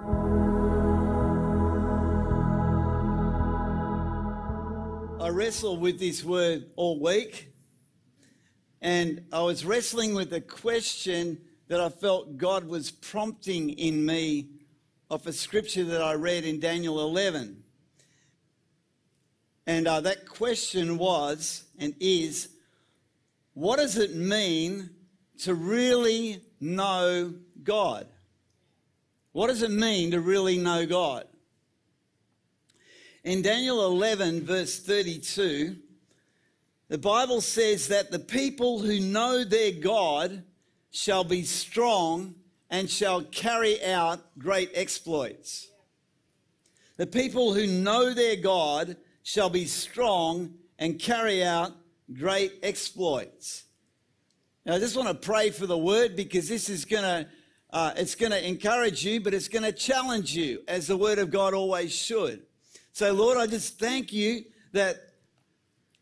I wrestle with this word all week, and I was wrestling with a question that I felt God was prompting in me of a scripture that I read in Daniel 11. And uh, that question was and is what does it mean to really know God? What does it mean to really know God? In Daniel 11, verse 32, the Bible says that the people who know their God shall be strong and shall carry out great exploits. The people who know their God shall be strong and carry out great exploits. Now, I just want to pray for the word because this is going to uh, it's going to encourage you, but it's going to challenge you, as the word of God always should. So, Lord, I just thank you that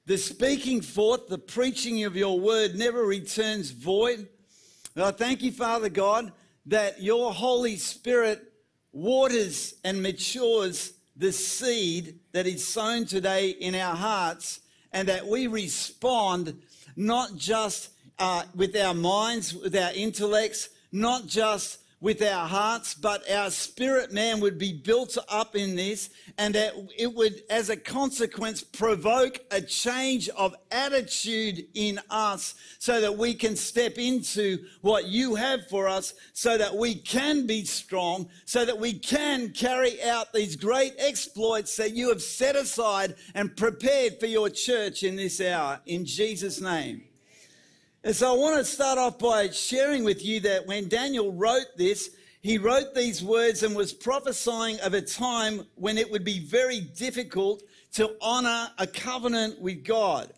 the speaking forth, the preaching of your word never returns void. And I thank you, Father God, that your Holy Spirit waters and matures the seed that is sown today in our hearts and that we respond not just uh, with our minds, with our intellects, not just with our hearts, but our spirit man would be built up in this, and that it would, as a consequence, provoke a change of attitude in us so that we can step into what you have for us, so that we can be strong, so that we can carry out these great exploits that you have set aside and prepared for your church in this hour. In Jesus' name. And so I want to start off by sharing with you that when Daniel wrote this, he wrote these words and was prophesying of a time when it would be very difficult to honor a covenant with God.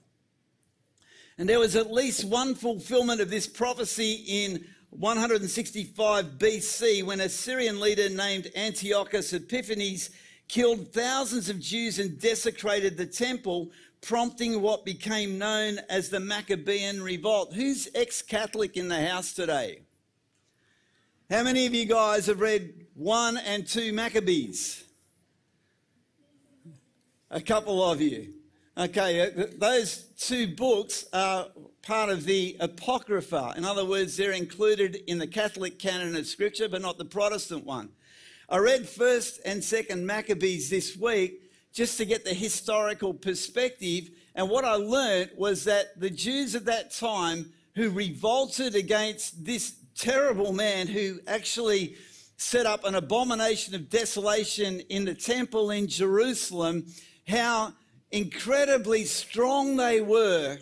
And there was at least one fulfillment of this prophecy in 165 BC when a Syrian leader named Antiochus Epiphanes killed thousands of Jews and desecrated the temple, prompting what became known as the Maccabean Revolt. Who's ex Catholic in the house today? How many of you guys have read 1 and 2 Maccabees? A couple of you. Okay, uh, those two books are part of the Apocrypha. In other words, they're included in the Catholic canon of Scripture, but not the Protestant one. I read 1st and 2nd Maccabees this week just to get the historical perspective. And what I learned was that the Jews at that time who revolted against this terrible man who actually set up an abomination of desolation in the temple in Jerusalem, how incredibly strong they were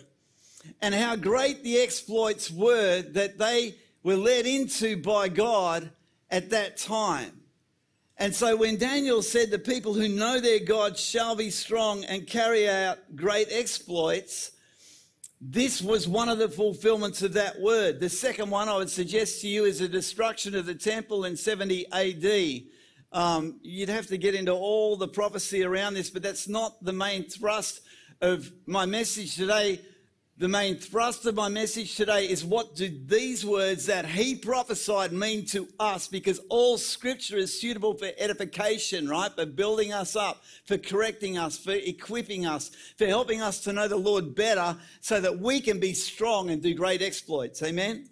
and how great the exploits were that they were led into by God at that time. And so when Daniel said, The people who know their God shall be strong and carry out great exploits, this was one of the fulfillments of that word. The second one I would suggest to you is the destruction of the temple in 70 AD. Um, you'd have to get into all the prophecy around this, but that's not the main thrust of my message today. The main thrust of my message today is what do these words that he prophesied mean to us? Because all scripture is suitable for edification, right? For building us up, for correcting us, for equipping us, for helping us to know the Lord better so that we can be strong and do great exploits. Amen?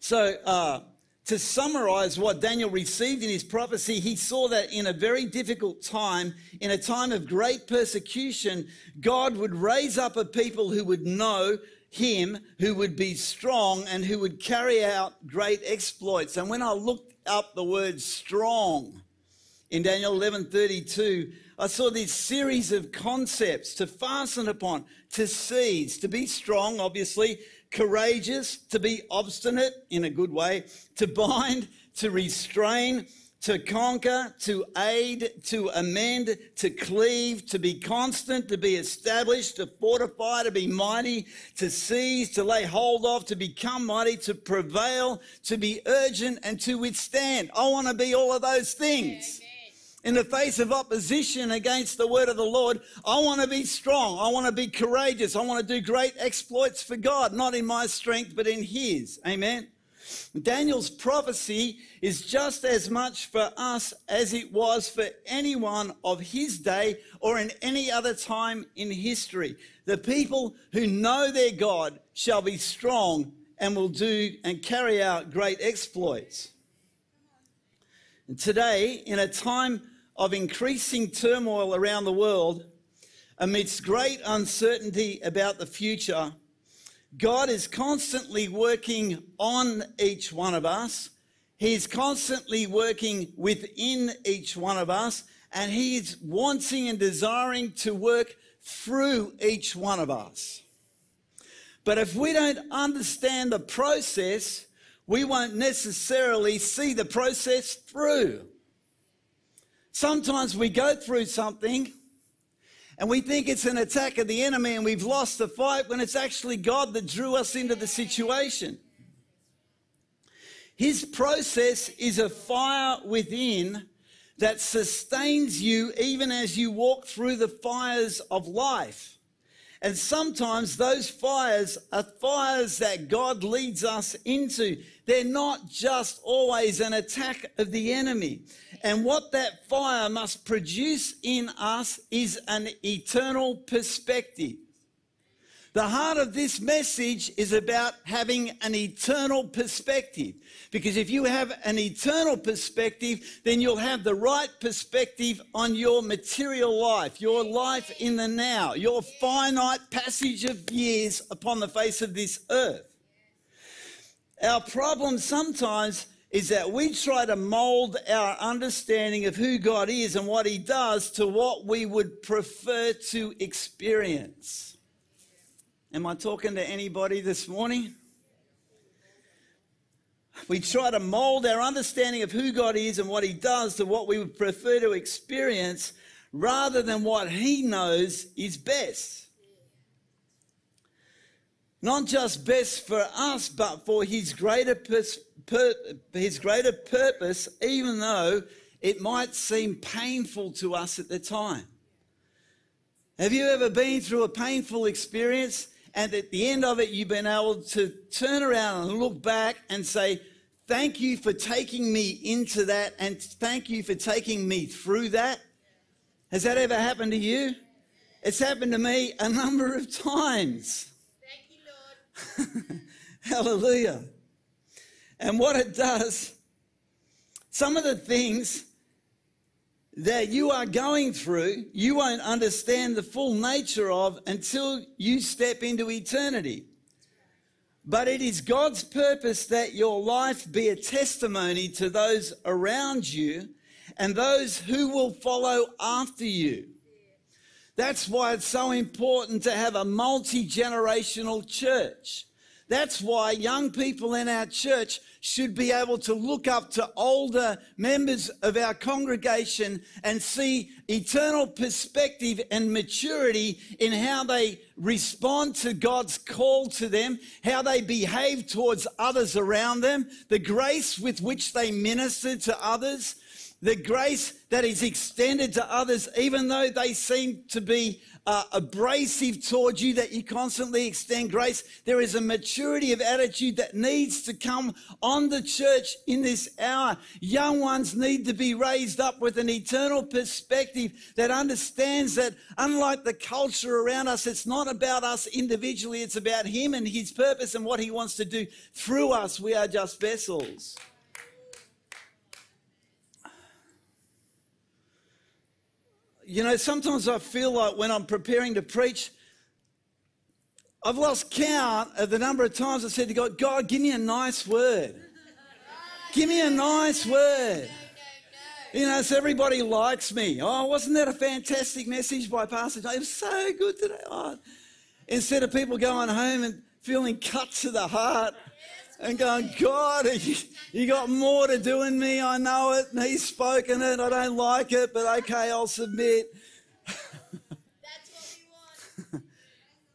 So, uh, to summarize what Daniel received in his prophecy, he saw that in a very difficult time, in a time of great persecution, God would raise up a people who would know him, who would be strong, and who would carry out great exploits. And when I looked up the word strong in Daniel 11:32, I saw this series of concepts to fasten upon, to seize, to be strong, obviously, courageous, to be obstinate in a good way, to bind, to restrain, to conquer, to aid, to amend, to cleave, to be constant, to be established, to fortify, to be mighty, to seize, to lay hold of, to become mighty, to prevail, to be urgent, and to withstand. I want to be all of those things in the face of opposition against the word of the Lord, I want to be strong. I want to be courageous. I want to do great exploits for God, not in my strength, but in His. Amen. Daniel's prophecy is just as much for us as it was for anyone of his day or in any other time in history. The people who know their God shall be strong and will do and carry out great exploits. And today, in a time of increasing turmoil around the world, amidst great uncertainty about the future, God is constantly working on each one of us. He's constantly working within each one of us, and He's wanting and desiring to work through each one of us. But if we don't understand the process, we won't necessarily see the process through. Sometimes we go through something and we think it's an attack of the enemy and we've lost the fight when it's actually God that drew us into the situation. His process is a fire within that sustains you even as you walk through the fires of life. And sometimes those fires are fires that God leads us into. They're not just always an attack of the enemy. And what that fire must produce in us is an eternal perspective. The heart of this message is about having an eternal perspective. Because if you have an eternal perspective, then you'll have the right perspective on your material life, your life in the now, your finite passage of years upon the face of this earth. Our problem sometimes is that we try to mold our understanding of who God is and what He does to what we would prefer to experience. Am I talking to anybody this morning? We try to mold our understanding of who God is and what He does to what we would prefer to experience rather than what He knows is best. Not just best for us, but for His greater pers- per, his greater purpose, even though it might seem painful to us at the time. Have you ever been through a painful experience and at the end of it, you've been able to turn around and look back and say, Thank you for taking me into that and thank you for taking me through that? Has that ever happened to you? It's happened to me a number of times. Thank you, Lord. Hallelujah. And what it does, some of the things that you are going through, you won't understand the full nature of until you step into eternity. But it is God's purpose that your life be a testimony to those around you and those who will follow after you. That's why it's so important to have a multi generational church. That's why young people in our church should be able to look up to older members of our congregation and see eternal perspective and maturity in how they respond to God's call to them, how they behave towards others around them, the grace with which they minister to others, the grace that is extended to others, even though they seem to be uh, abrasive towards you, that you constantly extend grace. There is a maturity of attitude that needs to come on the church in this hour. Young ones need to be raised up with an eternal perspective that understands that, unlike the culture around us, it's not about us individually, it's about Him and His purpose and what He wants to do through us. We are just vessels. You know, sometimes I feel like when I'm preparing to preach, I've lost count of the number of times I said to God, God, give me a nice word. Give me a nice word. You know, so everybody likes me. Oh, wasn't that a fantastic message by Pastor It was so good today. Oh. Instead of people going home and feeling cut to the heart and going, God, you, got more to do in me. I know it. And he's spoken it. I don't like it, but okay, I'll submit.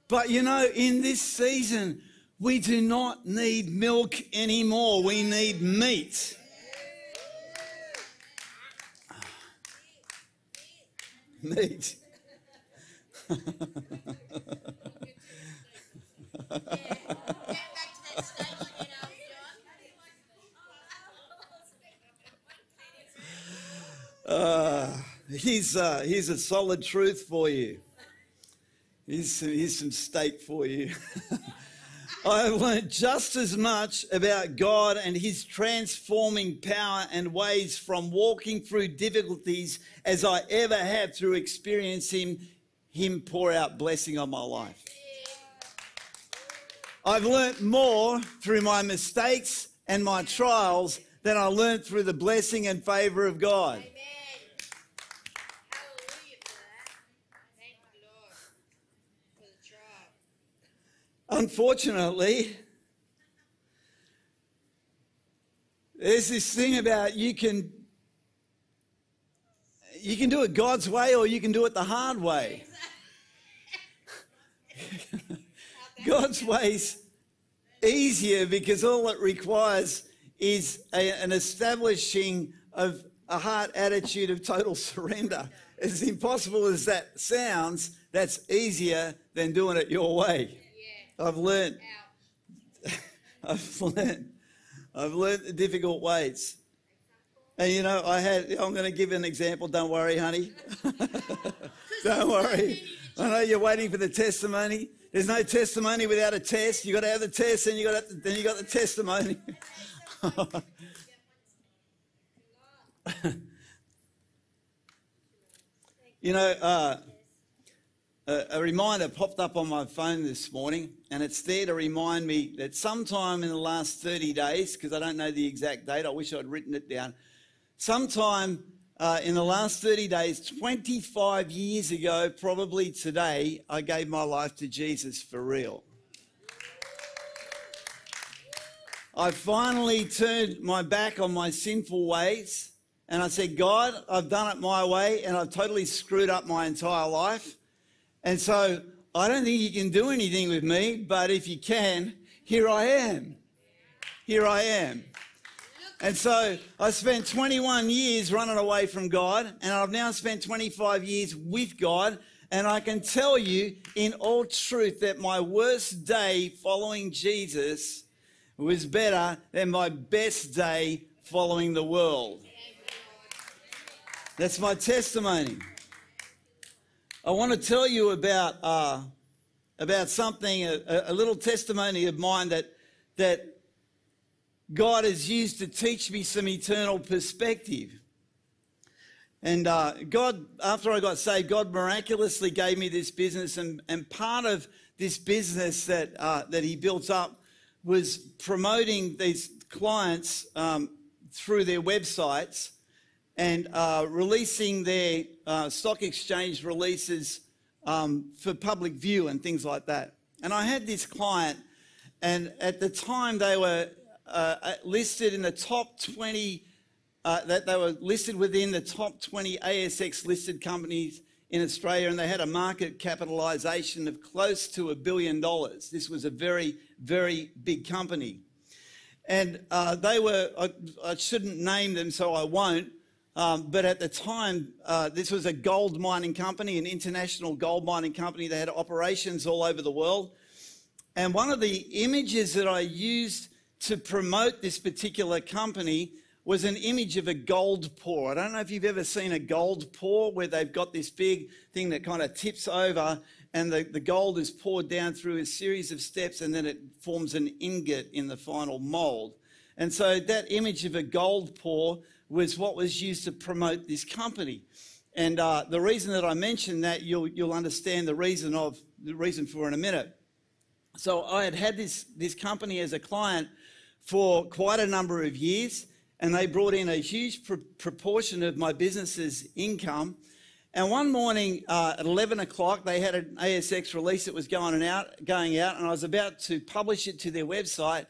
But you know, in this season, we do not need milk anymore. We need meat. Meat. Get back to that stage again, John. Uh, here's, uh, here's a solid truth for you. Here's some, here's some steak for you. I have learned just as much about God and His transforming power and ways from walking through difficulties as I ever have through experiencing Him pour out blessing on my life. I've learnt more through my mistakes and my trials than I learnt through the blessing and favour of God. Amen. Hallelujah for that. Thank you, Lord, for the trial. Unfortunately, there's this thing about you can you can do it God's way or you can do it the hard way. God's way's easier because all it requires is a- an establishing of a heart attitude of total surrender. As impossible as that sounds, that's easier than doing it your way. I've learned I've learned. I've learned the difficult ways. And you know, I had, I'm going to give an example. Don't worry, honey. Don't worry. I know you're waiting for the testimony. There's no testimony without a test. You got to have the test, and you got to, then you got the testimony. you know, uh, a, reminder popped up on my phone this morning, and it's there to remind me that sometime in the last 30 days, because I don't know the exact date, I wish I'd written it down. Sometime uh, in the last 30 days, 25 years ago, probably today, I gave my life to Jesus for real. I finally turned my back on my sinful ways and I said, God, I've done it my way and I've totally screwed up my entire life. And so I don't think you can do anything with me, but if you can, here I am. Here I am. And so I spent 21 years running away from God, and I've now spent 25 years with God. And I can tell you in all truth that my worst day following Jesus was better than my best day following the world. That's my testimony. I want to tell you about uh, about something, a, a little testimony of mine that that God has used to teach me some eternal perspective. And uh, God, after I got saved, God miraculously gave me this business, and, and part of this business that uh, that He built up was promoting these clients um, through their websites and uh, releasing their uh, stock exchange releases um, for public view and things like that. And I had this client, and at the time they were uh, listed in the top 20, uh, that they were listed within the top 20 ASX listed companies in Australia, and they had a market capitalisation of close to a billion dollars. This was a very, very big company. And uh, they were, I, I shouldn't name them, so I won't. Um, but at the time, uh, this was a gold mining company, an international gold mining company. They had operations all over the world. And one of the images that I used to promote this particular company was an image of a gold pour. I don't know if you've ever seen a gold pour where they've got this big thing that kind of tips over and the, the gold is poured down through a series of steps and then it forms an ingot in the final mold. And so that image of a gold pour was what was used to promote this company. And uh, the reason that I mention that, you'll, you'll understand the reason of the reason for in a minute. So I had had this, this company as a client for quite a number of years, and they brought in a huge pr- proportion of my business's income. And one morning uh, at 11 o'clock, they had an ASX release that was going out, going out, and I was about to publish it to their website.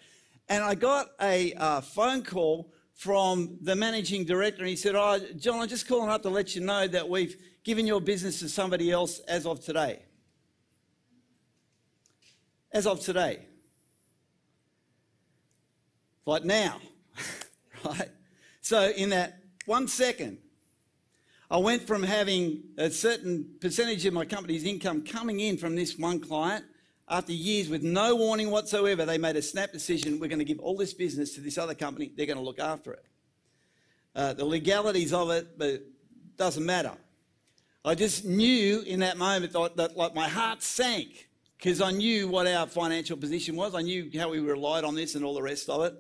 And I got a uh, phone call from the managing director, and he said, "Oh, John, I'm just calling up to let you know that we've given your business to somebody else as of today." As of today. Like now, right? So in that one second, I went from having a certain percentage of my company's income coming in from this one client. After years with no warning whatsoever, they made a snap decision we're going to give all this business to this other company, they're going to look after it. Uh, the legalities of it, but doesn't matter. I just knew in that moment that, that like my heart sank because I knew what our financial position was. I knew how we relied on this and all the rest of it.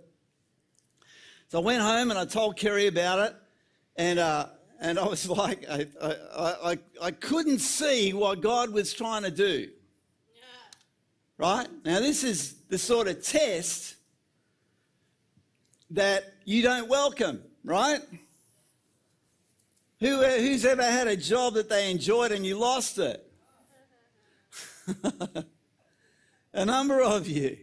So I went home and I told Kerry about it, and uh, and I was like, I, I, I, I couldn't see what God was trying to do. Right now, this is the sort of test that you don't welcome, right? Who, uh, who's ever had a job that they enjoyed and you lost it? a number of you.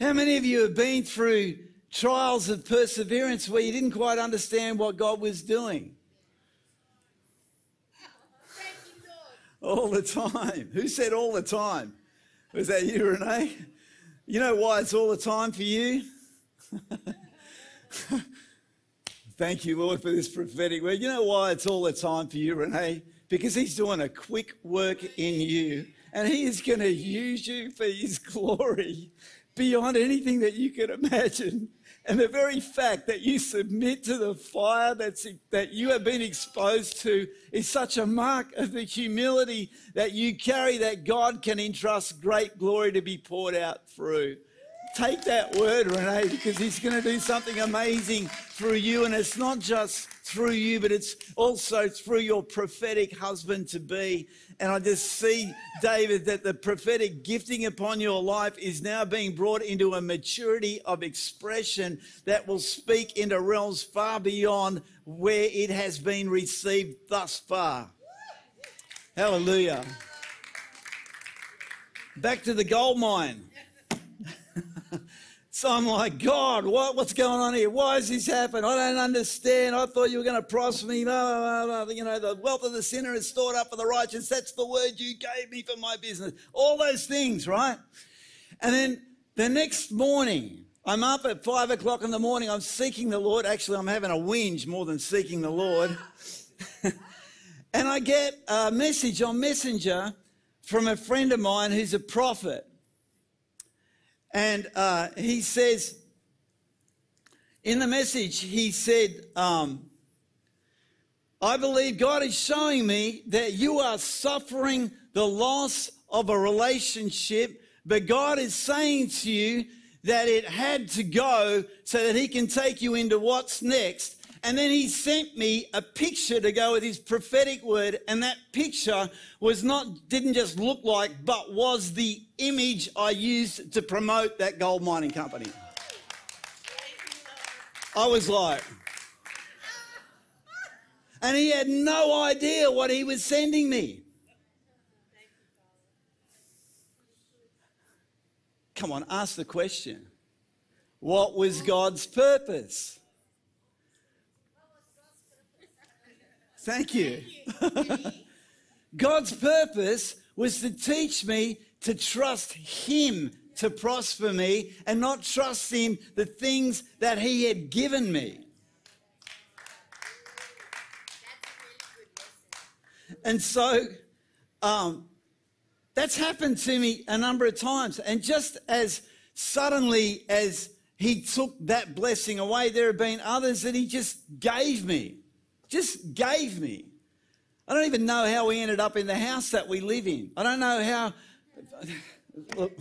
How many of you have been through trials of perseverance where you didn't quite understand what God was doing? All the time. Who said all the time? Was that you, Renee? You know why it's all the time for you? Thank you, Lord, for this prophetic word. You know why it's all the time for you, Renee? Because He's doing a quick work in you and He is going to use you for His glory beyond anything that you can imagine. And the very fact that you submit to the fire that's, that you have been exposed to is such a mark of the humility that you carry that God can entrust great glory to be poured out through. Take that word, Renee, because He's going to do something amazing through you. And it's not just through you, but it's also through your prophetic husband to be. And I just see, David, that the prophetic gifting upon your life is now being brought into a maturity of expression that will speak into realms far beyond where it has been received thus far. Hallelujah. Back to the gold mine. So I'm like, God, what, what's going on here? Why has this happened? I don't understand. I thought you were going to prosper me. Blah, blah, blah. You know, the wealth of the sinner is stored up for the righteous. That's the word you gave me for my business. All those things, right? And then the next morning, I'm up at five o'clock in the morning. I'm seeking the Lord. Actually, I'm having a whinge more than seeking the Lord. and I get a message on Messenger from a friend of mine who's a prophet. And uh, he says, in the message, he said, um, I believe God is showing me that you are suffering the loss of a relationship, but God is saying to you that it had to go so that He can take you into what's next. And then he sent me a picture to go with his prophetic word, and that picture was not didn't just look like, but was the image I used to promote that gold mining company. I was like, and he had no idea what he was sending me. Come on, ask the question. What was God's purpose? Thank you. God's purpose was to teach me to trust Him to prosper me and not trust Him the things that He had given me. And so um, that's happened to me a number of times. And just as suddenly as He took that blessing away, there have been others that He just gave me just gave me. I don't even know how we ended up in the house that we live in. I don't know how. Look.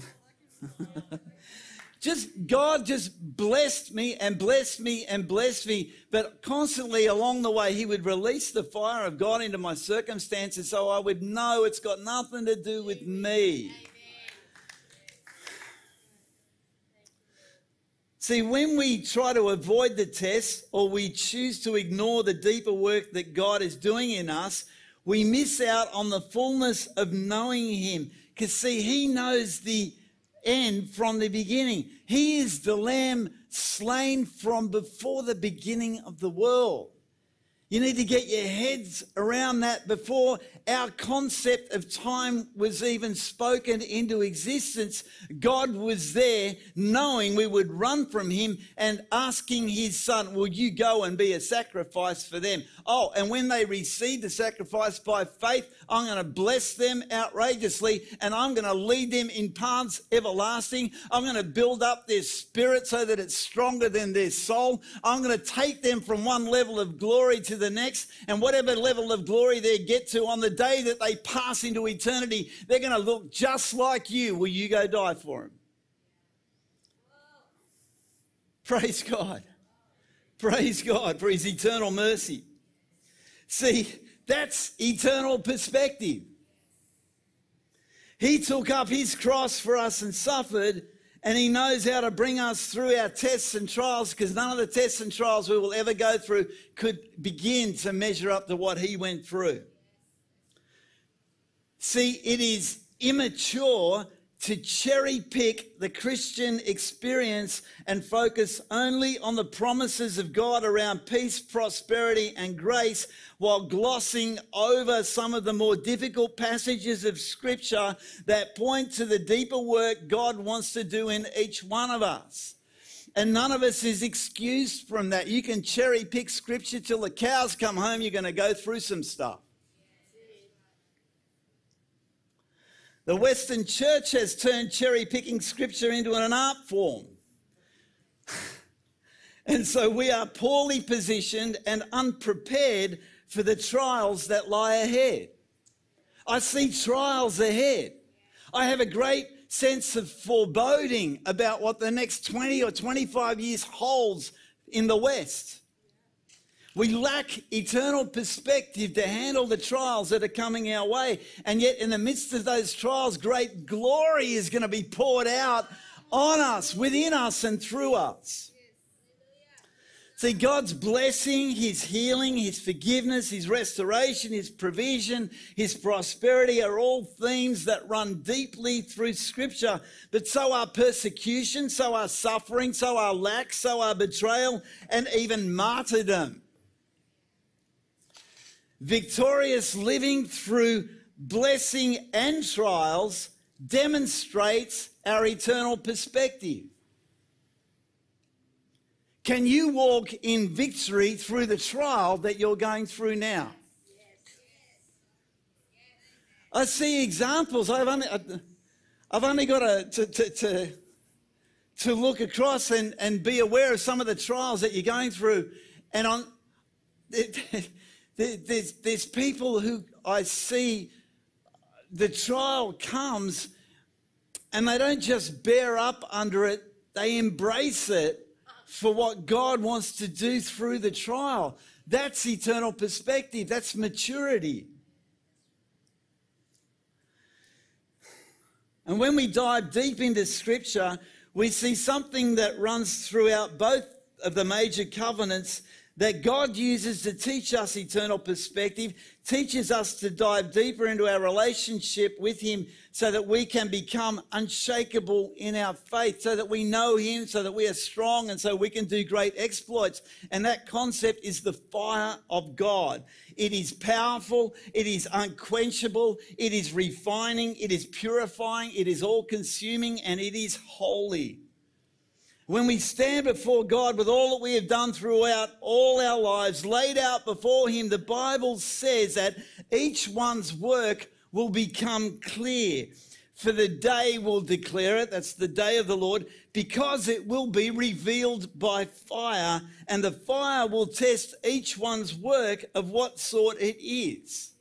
just God just blessed me and blessed me and blessed me. But constantly along the way, He would release the fire of God into my circumstances so I would know it's got nothing to do with me. See, when we try to avoid the test or we choose to ignore the deeper work that God is doing in us, we miss out on the fullness of knowing Him. Because, see, He knows the end from the beginning. He is the Lamb slain from before the beginning of the world. You need to get your heads around that before our concept of time was even spoken into existence. God was there knowing we would run from him and asking his son, Will you go and be a sacrifice for them? Oh, and when they receive the sacrifice by faith, I'm going to bless them outrageously and I'm going to lead them in paths everlasting. I'm going to build up their spirit so that it's stronger than their soul. I'm going to take them from one level of glory to the next, and whatever level of glory they get to on the day that they pass into eternity, they're going to look just like you. Will you go die for them? Praise God. Praise God for his eternal mercy. See, that's eternal perspective. He took up his cross for us and suffered, and he knows how to bring us through our tests and trials because none of the tests and trials we will ever go through could begin to measure up to what he went through. See, it is immature to cherry pick the Christian experience and focus only on the promises of God around peace, prosperity, and grace while glossing over some of the more difficult passages of Scripture that point to the deeper work God wants to do in each one of us. And none of us is excused from that. You can cherry pick Scripture till the cows come home, you're going to go through some stuff. The Western church has turned cherry picking scripture into an art form. and so we are poorly positioned and unprepared for the trials that lie ahead. I see trials ahead. I have a great sense of foreboding about what the next 20 or 25 years holds in the West. We lack eternal perspective to handle the trials that are coming our way. And yet, in the midst of those trials, great glory is going to be poured out on us, within us, and through us. See, God's blessing, His healing, His forgiveness, His restoration, His provision, His prosperity are all themes that run deeply through Scripture. But so are persecution, so are suffering, so are lack, so are betrayal, and even martyrdom victorious living through blessing and trials demonstrates our eternal perspective. Can you walk in victory through the trial that you're going through now? I see examples. I've only, I've only got to, to, to, to look across and, and be aware of some of the trials that you're going through. And on, There's, there's people who I see the trial comes and they don't just bear up under it, they embrace it for what God wants to do through the trial. That's eternal perspective, that's maturity. And when we dive deep into scripture, we see something that runs throughout both of the major covenants that God uses to teach us eternal perspective, teaches us to dive deeper into our relationship with Him so that we can become unshakable in our faith, so that we know Him, so that we are strong, and so we can do great exploits. And that concept is the fire of God. It is powerful, it is unquenchable, it is refining, it is purifying, it is all consuming, and it is holy. When we stand before God with all that we have done throughout all our lives laid out before Him, the Bible says that each one's work will become clear. For the day will declare it, that's the day of the Lord, because it will be revealed by fire, and the fire will test each one's work of what sort it is.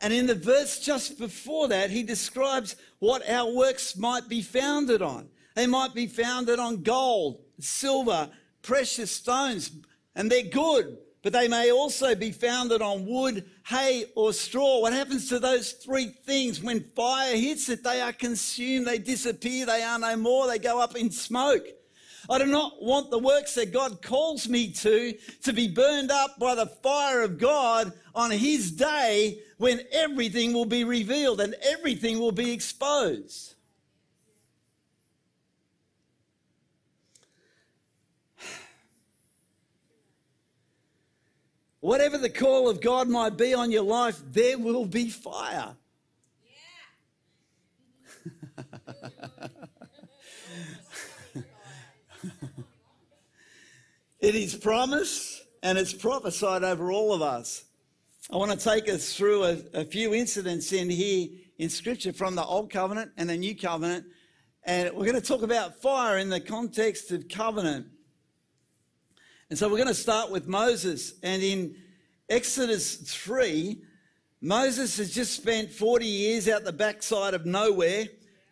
And in the verse just before that, he describes what our works might be founded on. They might be founded on gold, silver, precious stones, and they're good, but they may also be founded on wood, hay, or straw. What happens to those three things when fire hits it? They are consumed, they disappear, they are no more, they go up in smoke. I do not want the works that God calls me to to be burned up by the fire of God on His day when everything will be revealed and everything will be exposed. Whatever the call of God might be on your life, there will be fire. it is promised and it's prophesied over all of us. I want to take us through a, a, few incidents in here in Scripture from the Old Covenant and the New Covenant. And we're going to talk about fire in the context of covenant. And so we're going to start with Moses. And in Exodus 3, Moses has just spent 40 years out the backside of nowhere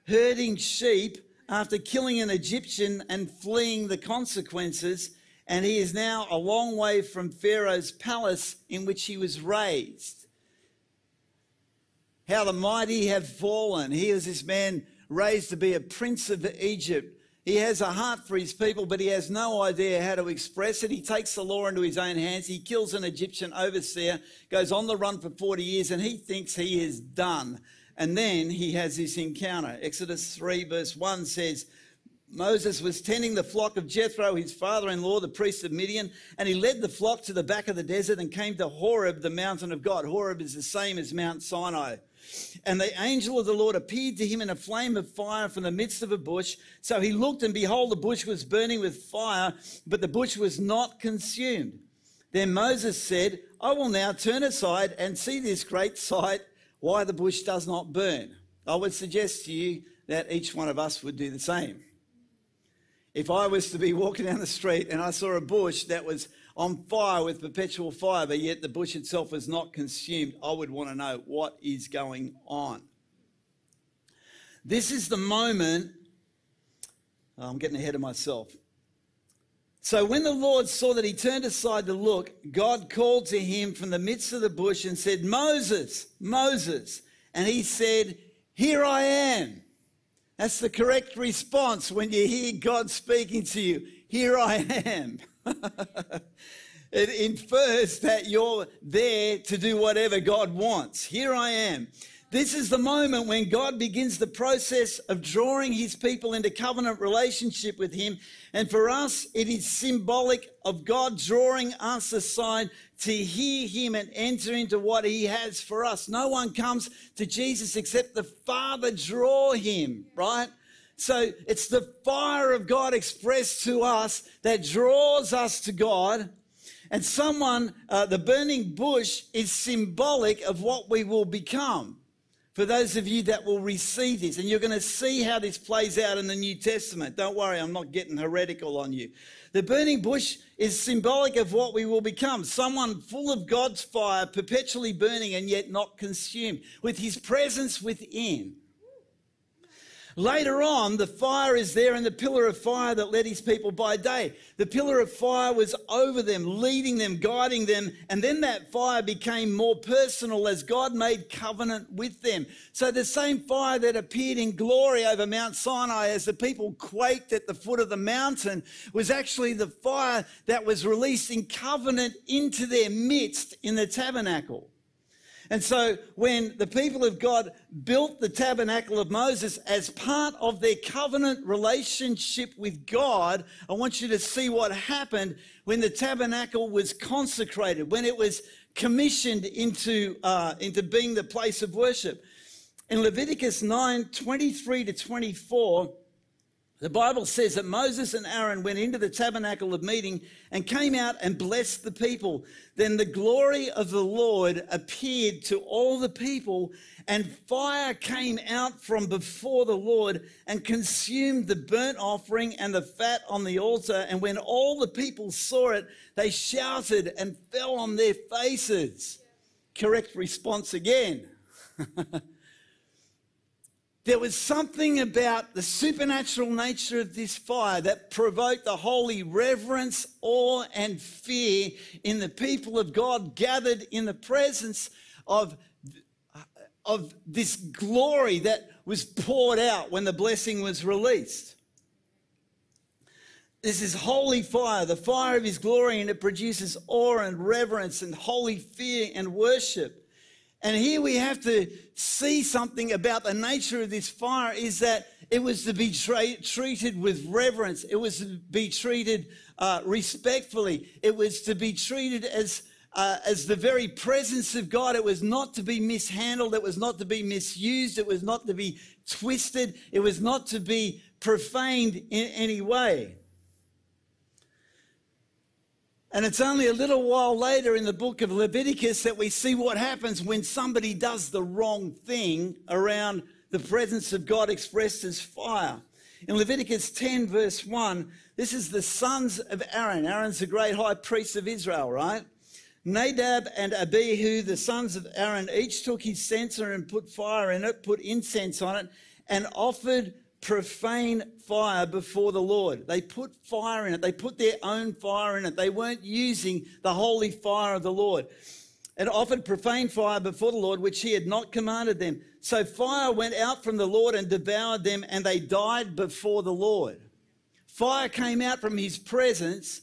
herding sheep after killing an Egyptian and fleeing the consequences. And he is now a long way from Pharaoh's palace in which he was raised. How the mighty have fallen. He is this man raised to be a prince of Egypt. He has a heart for his people, but he has no idea how to express it. He takes the law into his own hands. He kills an Egyptian overseer, goes on the run for 40 years, and he thinks he is done. And then he has this encounter. Exodus 3, verse 1 says, Moses was tending the flock of Jethro, his father in law, the priest of Midian, and he led the flock to the back of the desert and came to Horeb, the mountain of God. Horeb is the same as Mount Sinai. And the angel of the Lord appeared to him in a flame of fire from the midst of a bush. So he looked, and behold, the bush was burning with fire, but the bush was not consumed. Then Moses said, I will now turn aside and see this great sight, why the bush does not burn. I would suggest to you that each one of us would do the same. If I was to be walking down the street and I saw a bush that was on fire with perpetual fire, but yet the bush itself is not consumed, I would want to know what is going on. This is the moment. Oh, I'm getting ahead of myself. So when the Lord saw that he turned aside to look, God called to him from the midst of the bush and said, Moses, Moses. And he said, Here I am. That's the correct response when you hear God speaking to you. Here I am. it infers that you're there to do whatever God wants. Here I am. This is the moment when God begins the process of drawing his people into covenant relationship with him. And for us, it is symbolic of God drawing us aside to hear him and enter into what he has for us. No one comes to Jesus except the Father draw him, right? So it's the fire of God expressed to us that draws us to God. And someone, uh, the burning bush is symbolic of what we will become. For those of you that will receive this, and you're going to see how this plays out in the New Testament. Don't worry, I'm not getting heretical on you. The burning bush is symbolic of what we will become someone full of God's fire, perpetually burning and yet not consumed, with his presence within. Later on, the fire is there and the pillar of fire that led his people by day. The pillar of fire was over them, leading them, guiding them. And then that fire became more personal as God made covenant with them. So the same fire that appeared in glory over Mount Sinai as the people quaked at the foot of the mountain was actually the fire that was released in covenant into their midst in the tabernacle. And so when the people of God built the tabernacle of Moses as part of their covenant relationship with God, I want you to see what happened when the tabernacle was consecrated, when it was commissioned into, uh, into being the place of worship. In Leviticus 9 23 to 24, the Bible says that Moses and Aaron went into the tabernacle of meeting and came out and blessed the people. Then the glory of the Lord appeared to all the people, and fire came out from before the Lord and consumed the burnt offering and the fat on the altar. And when all the people saw it, they shouted and fell on their faces. Correct response again. There was something about the supernatural nature of this fire that provoked the holy reverence, awe, and fear in the people of God gathered in the presence of, of this glory that was poured out when the blessing was released. This is holy fire, the fire of his glory, and it produces awe and reverence and holy fear and worship. And here we have to see something about the nature of this fire is that it was to be tra- treated with reverence. It was to be treated uh, respectfully. It was to be treated as, uh, as the very presence of God. It was not to be mishandled. It was not to be misused. It was not to be twisted. It was not to be profaned in any way. And it's only a little while later in the book of Leviticus that we see what happens when somebody does the wrong thing around the presence of God expressed as fire. In Leviticus 10, verse 1, this is the sons of Aaron. Aaron's the great high priest of Israel, right? Nadab and Abihu, the sons of Aaron, each took his censer and put fire in it, put incense on it, and offered profane fire before the Lord. They put fire in it. They put their own fire in it. They weren't using the holy fire of the Lord. And offered profane fire before the Lord, which he had not commanded them. So fire went out from the Lord and devoured them, and they died before the Lord. Fire came out from his presence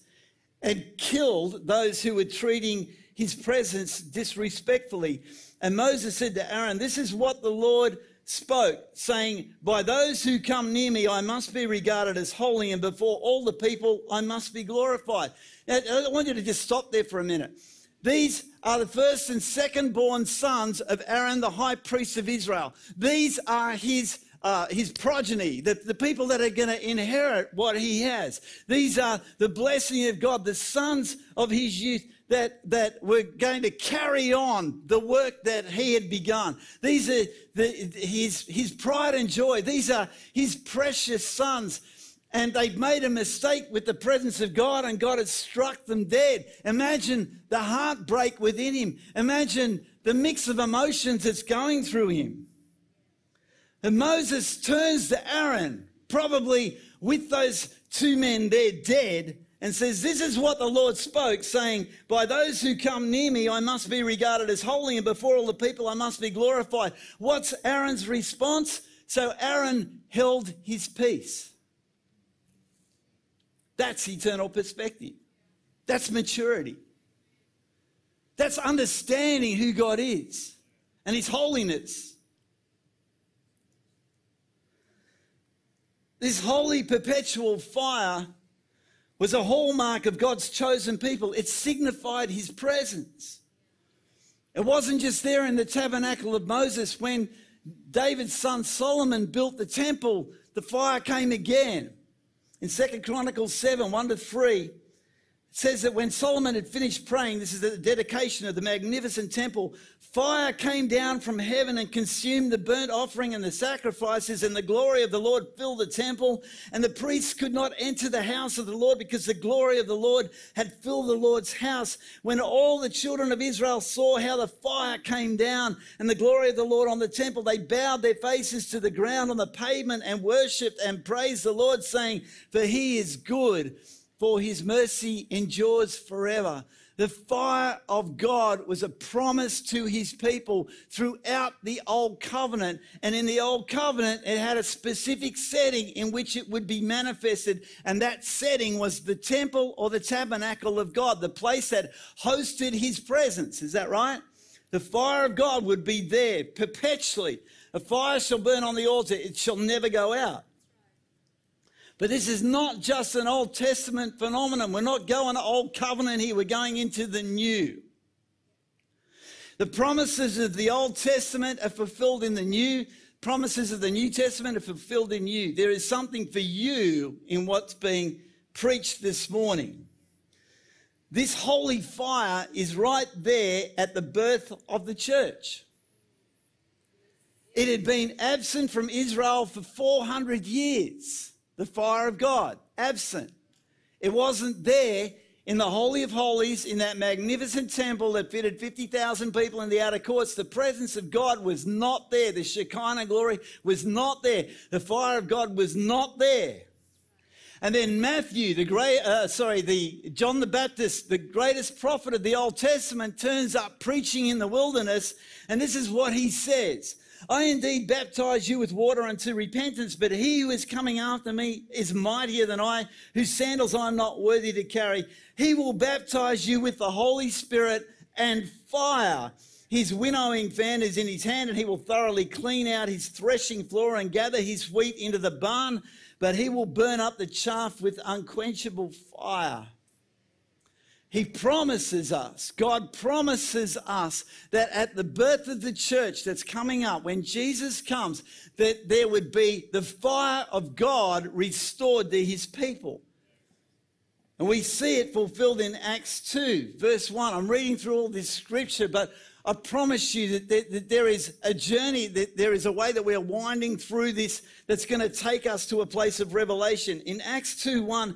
and killed those who were treating his presence disrespectfully. And Moses said to Aaron, This is what the Lord spoke, saying, By those who come near me, I must be regarded as holy, and before all the people, I must be glorified. Now, I want you to just stop there for a minute. These are the first and second born sons of Aaron, the high priest of Israel. These are his uh, his progeny, the, the people that are going to inherit what he has. These are the blessing of God, the sons of his youth that, that were going to carry on the work that he had begun. These are the, his, his pride and joy. These are his precious sons. And they've made a mistake with the presence of God, and God had struck them dead. Imagine the heartbreak within him. Imagine the mix of emotions that's going through him. And Moses turns to Aaron, probably with those two men there dead, and says, This is what the Lord spoke, saying, By those who come near me, I must be regarded as holy, and before all the people, I must be glorified. What's Aaron's response? So Aaron held his peace. That's eternal perspective. That's maturity. That's understanding who God is and his holiness. This holy perpetual fire was a hallmark of God's chosen people. It signified his presence. It wasn't just there in the tabernacle of Moses when David's son Solomon built the temple, the fire came again. In 2 Chronicles 7 1 to 3, says that when Solomon had finished praying, this is the dedication of the magnificent temple, fire came down from heaven and consumed the burnt offering and the sacrifices, and the glory of the Lord filled the temple. And the priests could not enter the house of the Lord because the glory of the Lord had filled the Lord's house. When all the children of Israel saw how the fire came down and the glory of the Lord on the temple, they bowed their faces to the ground on the pavement and worshipped and praised the Lord, saying, For he is good for his mercy endures forever. The fire of God was a promise to his people throughout the old covenant. And in the old covenant, it had a specific setting in which it would be manifested. And that setting was the temple or the tabernacle of God, the place that hosted his presence. Is that right? The fire of God would be there perpetually. A fire shall burn on the altar, it shall never go out. But this is not just an Old Testament phenomenon. We're not going to Old Covenant here, we're going into the New. The promises of the Old Testament are fulfilled in the New. Promises of the New Testament are fulfilled in you. There is something for you in what's being preached this morning. This holy fire is right there at the birth of the church. It had been absent from Israel for 400 years the fire of God, absent. It wasn't there in the Holy of Holies, in that magnificent temple that fitted 50,000 people in the outer courts. The presence of God was not there. The Shekinah glory was not there. The fire of God was not there. And then Matthew, the great, uh, sorry, the John the Baptist, the greatest prophet of the Old Testament, turns up preaching in the wilderness, and this is what he says. I indeed baptize you with water unto repentance, but he who is coming after me is mightier than I, whose sandals I am not worthy to carry. He will baptize you with the Holy Spirit and fire. His winnowing fan is in his hand, and he will thoroughly clean out his threshing floor and gather his wheat into the barn, but he will burn up the chaff with unquenchable fire. He promises us, God promises us that at the birth of the church that's coming up, when Jesus comes, that there would be the fire of God restored to his people. And we see it fulfilled in Acts 2, verse 1. I'm reading through all this scripture, but I promise you that there, is a journey, that there is a way that we are winding through this that's going to take us to a place of revelation. In Acts 2 1,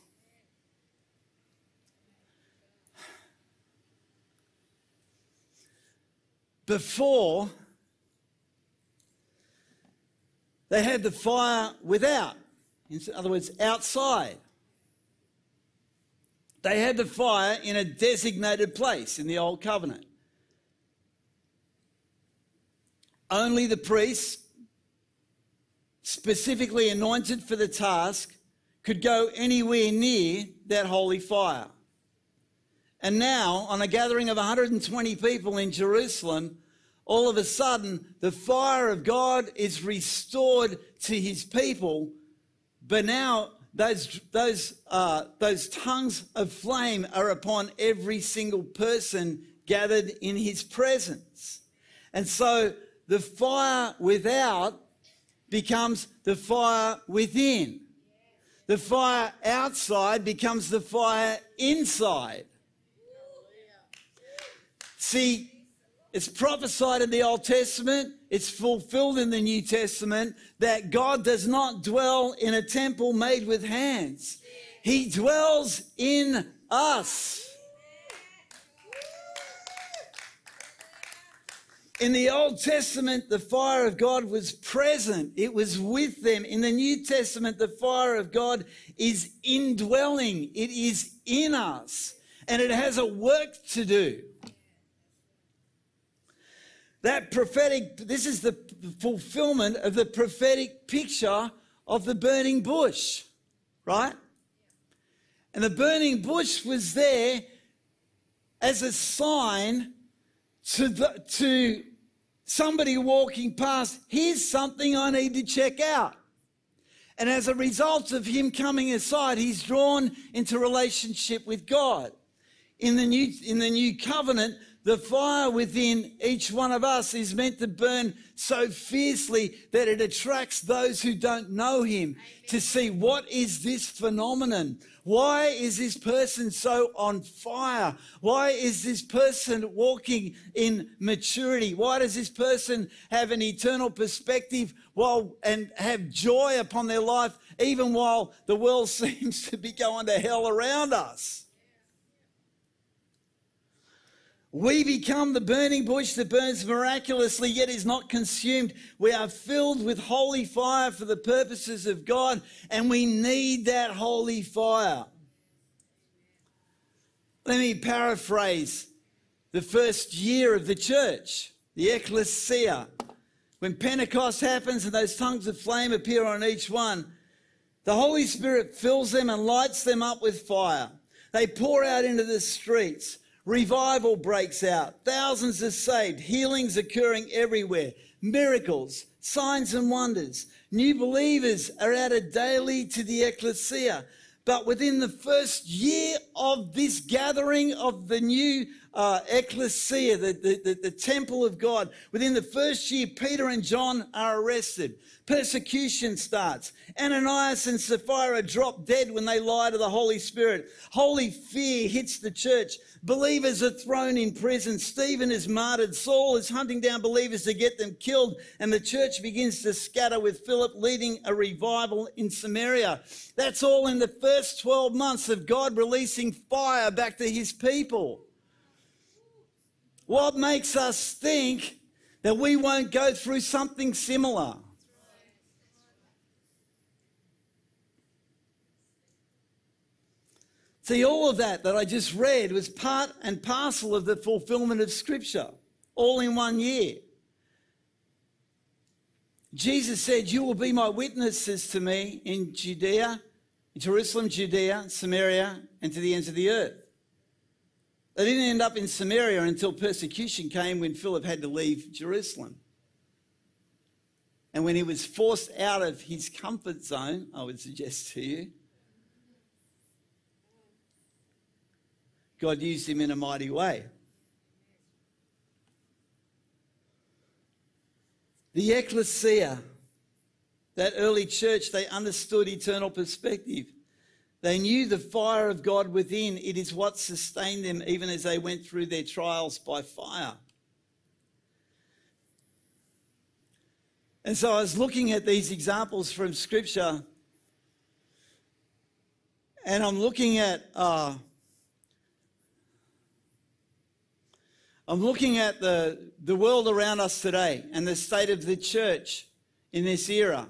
Before, they had the fire without, in other words, outside. They had the fire in a designated place in the Old Covenant. Only the priests, specifically anointed for the task, could go anywhere near that holy fire. And now, on a gathering of 120 people in Jerusalem, all of a sudden the fire of God is restored to his people, but now those, those, uh, those tongues of flame are upon every single person gathered in his presence. And so the fire without becomes the fire within. The fire outside becomes the fire inside. See, it's prophesied in the Old Testament, it's fulfilled in the New Testament that God does not dwell in a temple made with hands. He dwells in us. In the Old Testament, the fire of God was present. It was with them. In the New Testament, the fire of God is indwelling. It is in us. And it has a work to do. That prophetic, this is the fulfillment of the prophetic picture of the burning bush, right? And the burning bush was there as a sign to, the, to somebody walking past, here's something I need to check out. And as a result of him coming aside, he's drawn into relationship with God. In the new, in the new covenant, the fire within each one of us is meant to burn so fiercely that it attracts those who don't know him to see what is this phenomenon? Why is this person so on fire? Why is this person walking in maturity? Why does this person have an eternal perspective while and have joy upon their life even while the world seems to be going to hell around us? We become the burning bush that burns miraculously yet is not consumed. We are filled with holy fire for the purposes of God, and we need that holy fire. Let me paraphrase the first year of the church, the ecclesia. When Pentecost happens and those tongues of flame appear on each one, the Holy Spirit fills them and lights them up with fire. They pour out into the streets. Revival breaks out. Thousands are saved. Healings occurring everywhere. Miracles, signs and wonders. New believers are added daily to the ecclesia. But within the first year of this gathering of the new uh, ecclesia, the, the, the, the temple of God, within the first year, Peter and John are arrested. Persecution starts. Ananias and Sapphira drop dead when they lie to the Holy Spirit. Holy fear hits the church. Believers are thrown in prison. Stephen is martyred. Saul is hunting down believers to get them killed. And the church begins to scatter with Philip leading a revival in Samaria. That's all in the first 12 months of God releasing fire back to his people. What makes us think that we won't go through something similar? See, all of that that I just read was part and parcel of the fulfillment of Scripture, all in one year. Jesus said, You will be my witnesses to me in Judea, Jerusalem, Judea, Samaria, and to the ends of the earth. They didn't end up in Samaria until persecution came when Philip had to leave Jerusalem. And when he was forced out of his comfort zone, I would suggest to you, God used him in a mighty way. The ecclesia, that early church, they understood eternal perspective. They knew the fire of God within. It is what sustained them even as they went through their trials by fire. And so I was looking at these examples from Scripture, and I'm looking at uh, I'm looking at the, the world around us today and the state of the church in this era.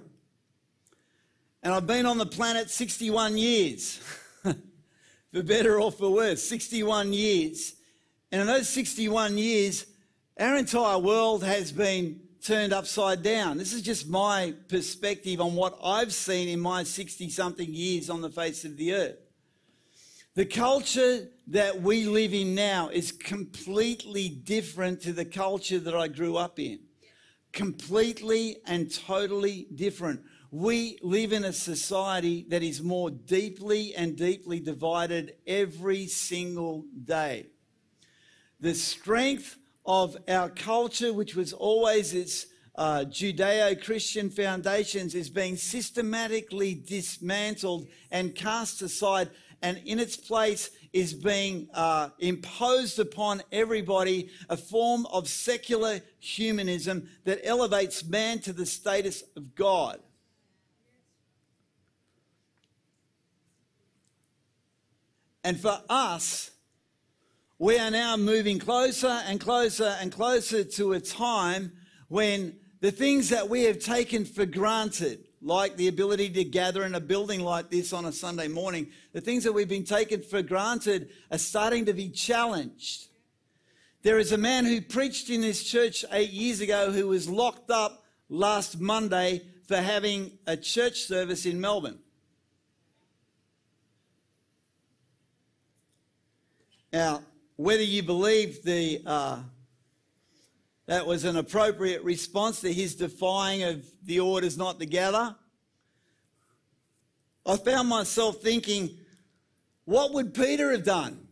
And I've been on the planet 61 years, for better or for worse, 61 years. And in those 61 years, our entire world has been turned upside down. This is just my perspective on what I've seen in my 60 something years on the face of the earth. The culture that we live in now is completely different to the culture that I grew up in. Completely and totally different. We live in a society that is more deeply and deeply divided every single day. The strength of our culture, which was always its uh, Judeo Christian foundations, is being systematically dismantled and cast aside, and in its place is being uh, imposed upon everybody a form of secular humanism that elevates man to the status of God. And for us, we are now moving closer and closer and closer to a time when the things that we have taken for granted, like the ability to gather in a building like this on a Sunday morning, the things that we've been taken for granted are starting to be challenged. There is a man who preached in this church eight years ago who was locked up last Monday for having a church service in Melbourne. Now, whether you believe the, uh, that was an appropriate response to his defying of the orders not to gather, I found myself thinking, what would Peter have done?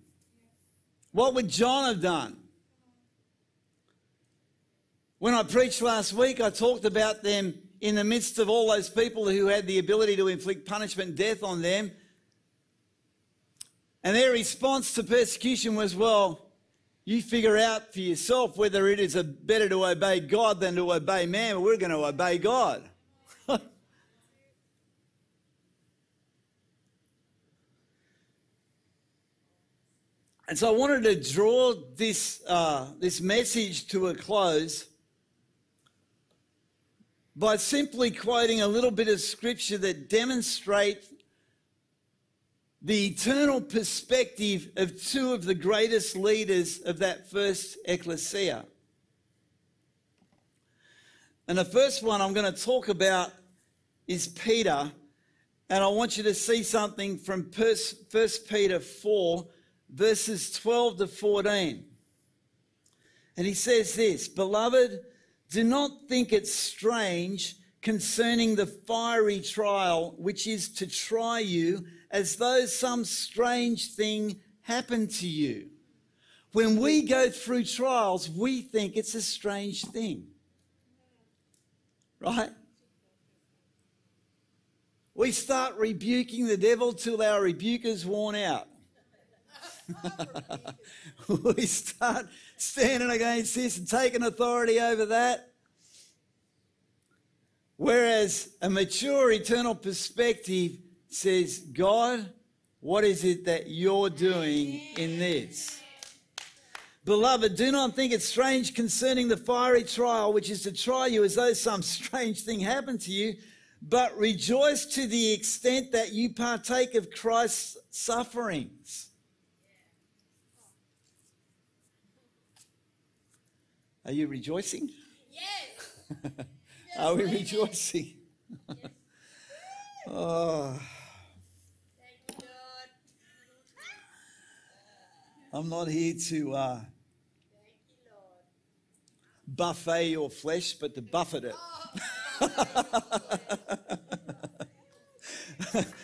What would John have done? When I preached last week, I talked about them in the midst of all those people who had the ability to inflict punishment and death on them. And their response to persecution was, well, you figure out for yourself whether it is better to obey God than to obey man, but we're going to obey God. and so I wanted to draw this, uh, this message to a close by simply quoting a little bit of scripture that demonstrates the eternal perspective of two of the greatest leaders of that first ecclesia. And the first one I'm going to talk about is Peter. And I want you to see something from 1 Peter 4, verses 12 to 14. And he says this Beloved, do not think it strange concerning the fiery trial which is to try you as though some strange thing happened to you. When we go through trials, we think it's a strange thing. Right? We start rebuking the devil till our rebuke is worn out. we start standing against this and taking authority over that. Whereas a mature eternal perspective says, God, what is it that you're doing in this? Beloved, do not think it strange concerning the fiery trial, which is to try you as though some strange thing happened to you, but rejoice to the extent that you partake of Christ's sufferings. Are you rejoicing? Yes. Are we rejoicing? oh. I'm not here to uh, Thank you, Lord. buffet your flesh, but to buffet it.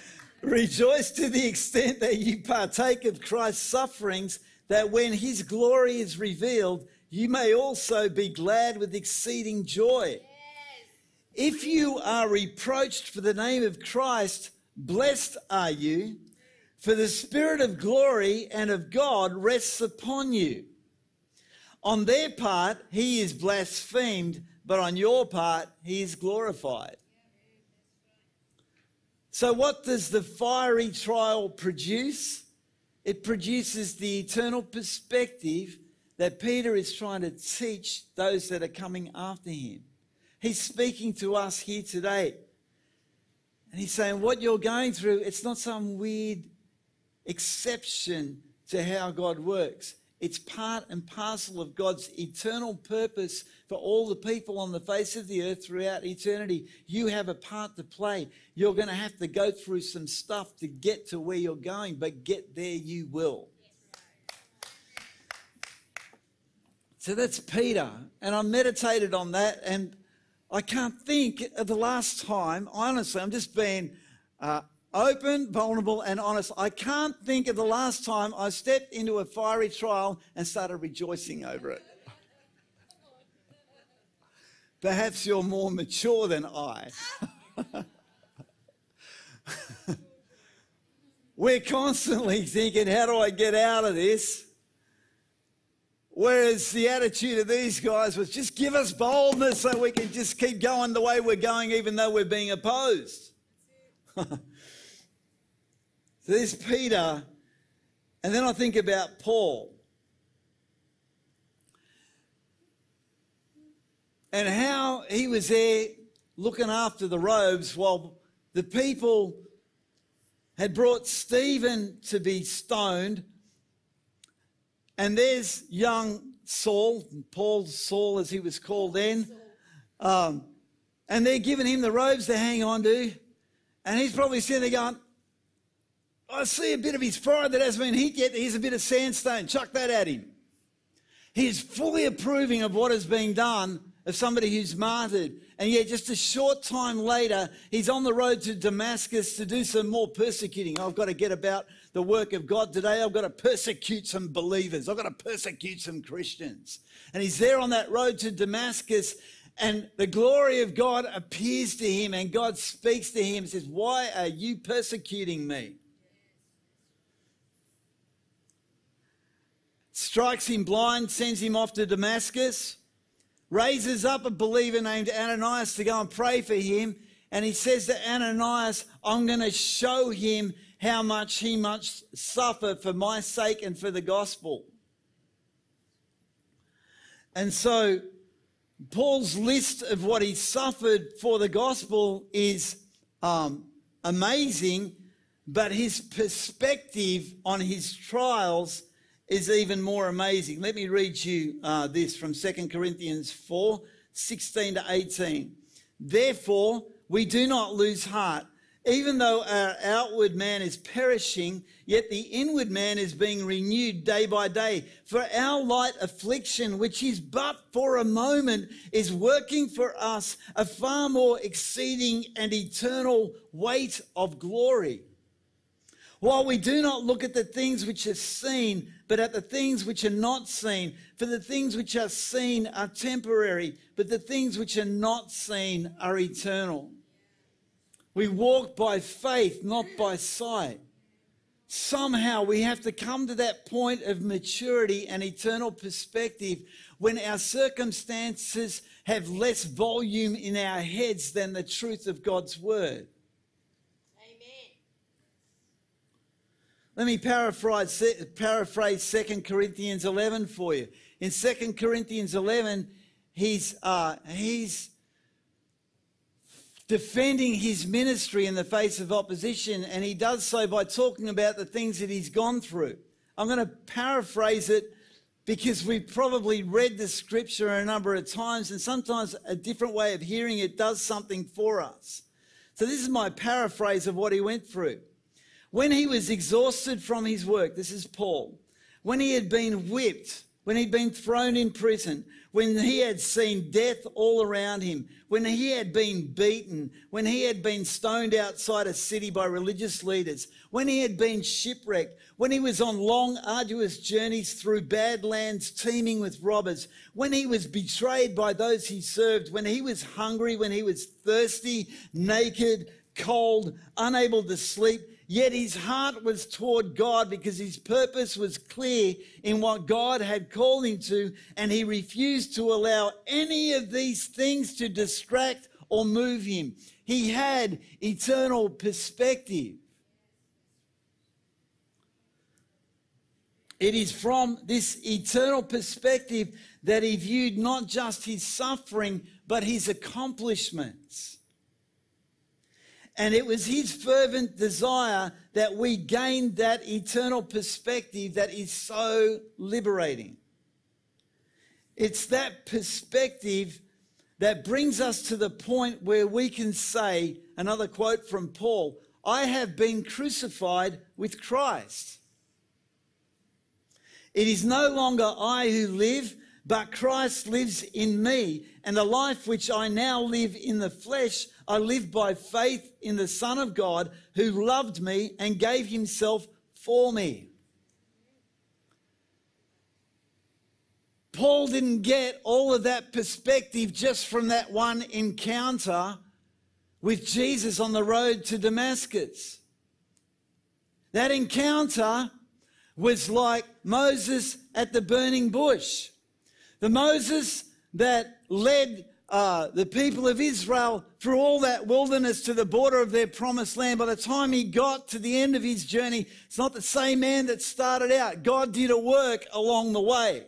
Rejoice to the extent that you partake of Christ's sufferings, that when his glory is revealed, you may also be glad with exceeding joy. If you are reproached for the name of Christ, blessed are you, for the Spirit of glory and of God rests upon you. On their part, he is blasphemed, but on your part, he is glorified. So, what does the fiery trial produce? It produces the eternal perspective that Peter is trying to teach those that are coming after him. He's speaking to us here today. And he's saying, What you're going through, it's not some weird exception to how God works. It's part and parcel of God's eternal purpose for all the people on the face of the earth throughout eternity. You have a part to play. You're going to have to go through some stuff to get to where you're going, but get there you will. So that's Peter. And I meditated on that, and I can't think of the last time, honestly, I'm just being uh, open, vulnerable, and honest. I can't think of the last time I stepped into a fiery trial and started rejoicing over it. Perhaps you're more mature than I. We're constantly thinking, how do I get out of this? Whereas the attitude of these guys was just give us boldness so we can just keep going the way we're going, even though we're being opposed. so there's Peter, and then I think about Paul. And how he was there looking after the robes while the people had brought Stephen to be stoned and there's young Saul, Paul Saul as he was called then. Um, and they're giving him the robes to hang on to. And he's probably sitting there going, I see a bit of his pride that hasn't been hit yet. Here's a bit of sandstone. Chuck that at him. He's fully approving of what is being done of somebody who's martyred. And yet, just a short time later, he's on the road to Damascus to do some more persecuting. I've got to get about the work of God today. I've got to persecute some believers. I've got to persecute some Christians. And he's there on that road to Damascus, and the glory of God appears to him, and God speaks to him and says, Why are you persecuting me? Strikes him blind, sends him off to Damascus raises up a believer named Ananias to go and pray for him. And he says to Ananias, I'm going to show him how much he must suffer for my sake and for the gospel. And so, Paul's list of what he suffered for the gospel is um, amazing, but his perspective on his trials is even more amazing. Let me read you uh, this from 2 Corinthians 4 16 to 18. Therefore, we do not lose heart. Even though our outward man is perishing, yet the inward man is being renewed day by day. For our light affliction, which is but for a moment, is working for us a far more exceeding and eternal weight of glory. While we do not look at the things which are seen, but at the things which are not seen. For the things which are seen are temporary, but the things which are not seen are eternal. We walk by faith, not by sight. Somehow we have to come to that point of maturity and eternal perspective when our circumstances have less volume in our heads than the truth of God's word. Let me paraphrase, paraphrase 2 Corinthians 11 for you. In 2 Corinthians 11, he's, uh, he's defending his ministry in the face of opposition, and he does so by talking about the things that he's gone through. I'm going to paraphrase it because we've probably read the scripture a number of times, and sometimes a different way of hearing it does something for us. So, this is my paraphrase of what he went through. When he was exhausted from his work, this is Paul, when he had been whipped when he'd been thrown in prison, when he had seen death all around him, when he had been beaten, when he had been stoned outside a city by religious leaders, when he had been shipwrecked, when he was on long, arduous journeys through bad lands teeming with robbers, when he was betrayed by those he served, when he was hungry, when he was thirsty, naked, cold, unable to sleep, Yet his heart was toward God because his purpose was clear in what God had called him to, and he refused to allow any of these things to distract or move him. He had eternal perspective. It is from this eternal perspective that he viewed not just his suffering, but his accomplishments. And it was his fervent desire that we gain that eternal perspective that is so liberating. It's that perspective that brings us to the point where we can say, another quote from Paul, I have been crucified with Christ. It is no longer I who live, but Christ lives in me. And the life which I now live in the flesh, I live by faith in the Son of God who loved me and gave himself for me. Paul didn't get all of that perspective just from that one encounter with Jesus on the road to Damascus. That encounter was like Moses at the burning bush. The Moses that led uh, the people of Israel through all that wilderness to the border of their promised land. By the time he got to the end of his journey, it's not the same man that started out. God did a work along the way.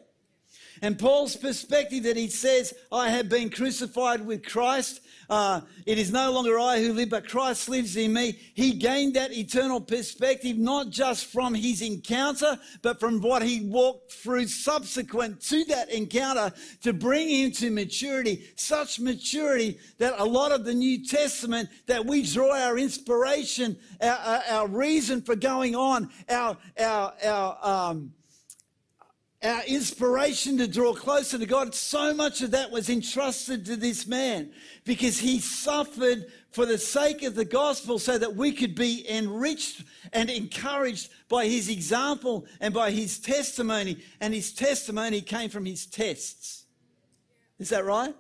And Paul's perspective that he says, I have been crucified with Christ. Uh, it is no longer I who live, but Christ lives in me. He gained that eternal perspective, not just from his encounter, but from what he walked through subsequent to that encounter to bring him to maturity. Such maturity that a lot of the New Testament that we draw our inspiration, our, our, our reason for going on, our, our, our, um, our inspiration to draw closer to God, so much of that was entrusted to this man because he suffered for the sake of the gospel so that we could be enriched and encouraged by his example and by his testimony. And his testimony came from his tests. Is that right?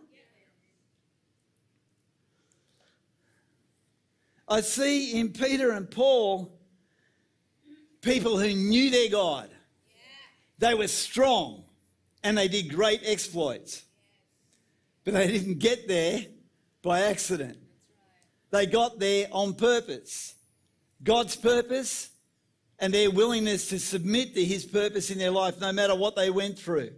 I see in Peter and Paul people who knew their God they were strong and they did great exploits. But they didn't get there by accident. They got there on purpose. God's purpose and their willingness to submit to his purpose in their life, no matter what they went through.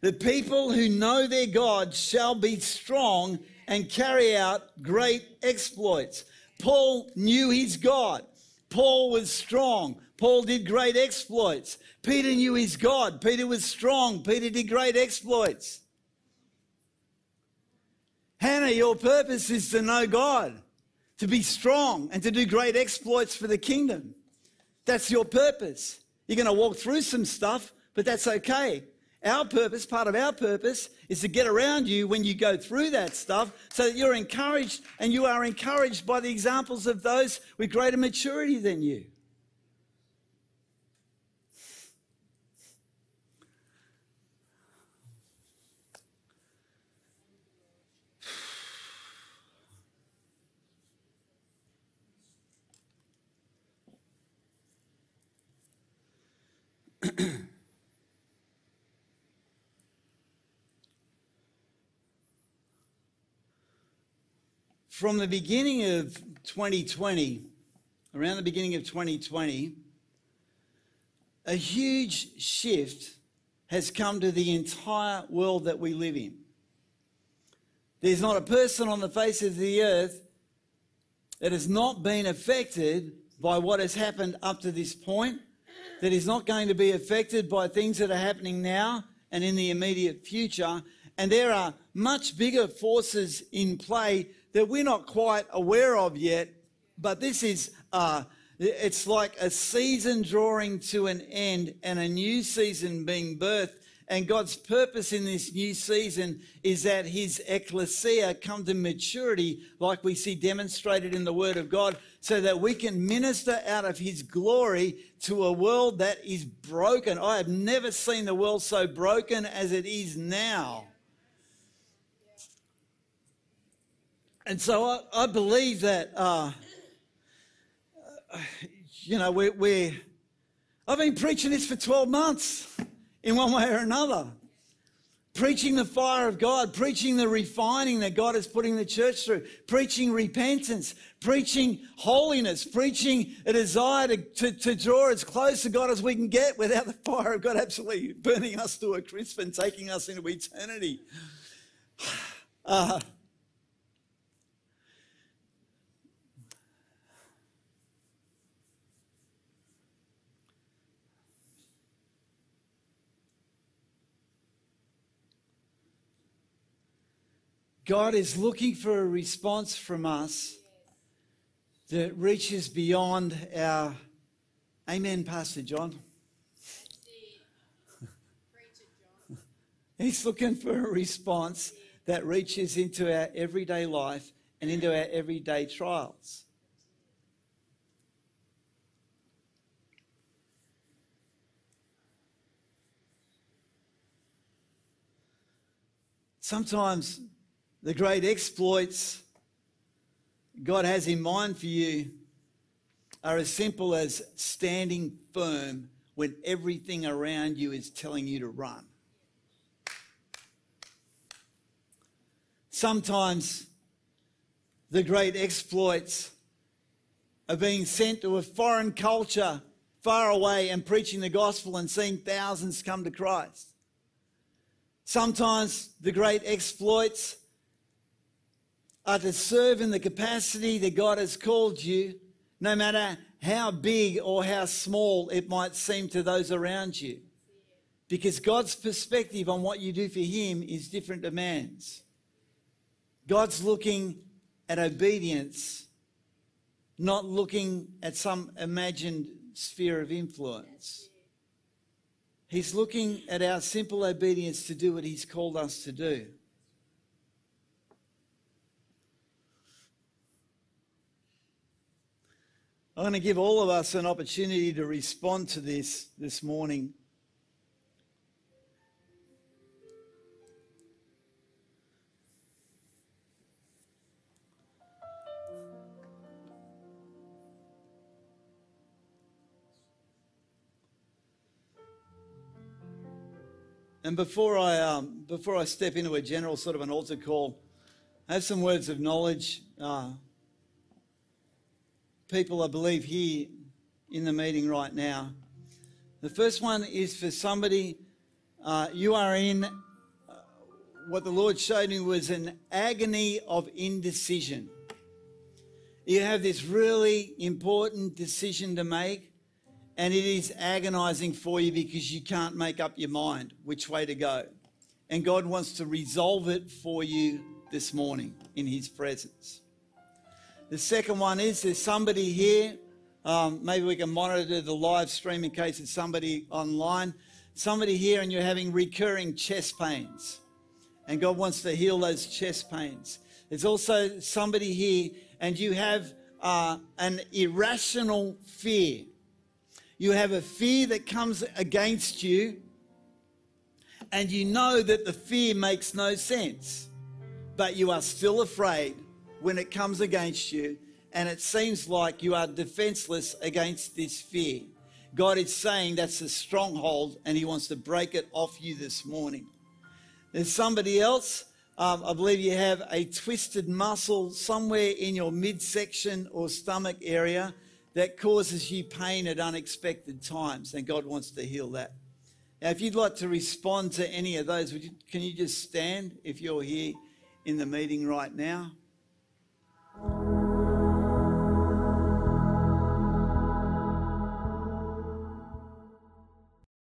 The people who know their God shall be strong and carry out great exploits. Paul knew his God. Paul was strong. Paul did great exploits. Peter knew his God. Peter was strong. Peter did great exploits. Hannah, your purpose is to know God, to be strong, and to do great exploits for the kingdom. That's your purpose. You're going to walk through some stuff, but that's okay. Our purpose, part of our purpose, is to get around you when you go through that stuff so that you're encouraged and you are encouraged by the examples of those with greater maturity than you. From the beginning of 2020, around the beginning of 2020, a huge shift has come to the entire world that we live in. There's not a person on the face of the earth that has not been affected by what has happened up to this point that is not going to be affected by things that are happening now and in the immediate future. And there are much bigger forces in play that we're not quite aware of yet. But this is, uh, it's like a season drawing to an end and a new season being birthed. And God's purpose in this new season is that his ecclesia come to maturity, like we see demonstrated in the Word of God, so that we can minister out of his glory to a world that is broken. I have never seen the world so broken as it is now. And so I, I believe that, uh, you know, we're, we're, I've been preaching this for 12 months in one way or another. Preaching the fire of God, preaching the refining that God is putting the church through, preaching repentance, preaching holiness, preaching a desire to, to, to draw as close to God as we can get without the fire of God absolutely burning us to a crisp and taking us into eternity. Uh, God is looking for a response from us that reaches beyond our. Amen, Pastor John. Preach it, John. He's looking for a response that reaches into our everyday life and into our everyday trials. Sometimes the great exploits God has in mind for you are as simple as standing firm when everything around you is telling you to run. Sometimes the great exploits are being sent to a foreign culture far away and preaching the gospel and seeing thousands come to Christ. Sometimes the great exploits are to serve in the capacity that God has called you, no matter how big or how small it might seem to those around you. Because God's perspective on what you do for Him is different to man's. God's looking at obedience, not looking at some imagined sphere of influence. He's looking at our simple obedience to do what He's called us to do. I'm going to give all of us an opportunity to respond to this this morning. And before I, um, before I step into a general sort of an altar call, I have some words of knowledge. Uh, people, I believe, here in the meeting right now. The first one is for somebody, uh, you are in uh, what the Lord showed me was an agony of indecision. You have this really important decision to make, and it is agonizing for you because you can't make up your mind which way to go. And God wants to resolve it for you this morning in His presence. The second one is there's somebody here. Um, maybe we can monitor the live stream in case it's somebody online. Somebody here, and you're having recurring chest pains. And God wants to heal those chest pains. There's also somebody here, and you have uh, an irrational fear. You have a fear that comes against you, and you know that the fear makes no sense, but you are still afraid when it comes against you, and it seems like you are defenseless against this fear. God is saying that's a stronghold, and He wants to break it off you this morning. There's somebody else. Um, I believe you have a twisted muscle somewhere in your midsection or stomach area that causes you pain at unexpected times, and God wants to heal that. Now, if you'd like to respond to any of those, you, can you just stand if you're here in the meeting right now? oh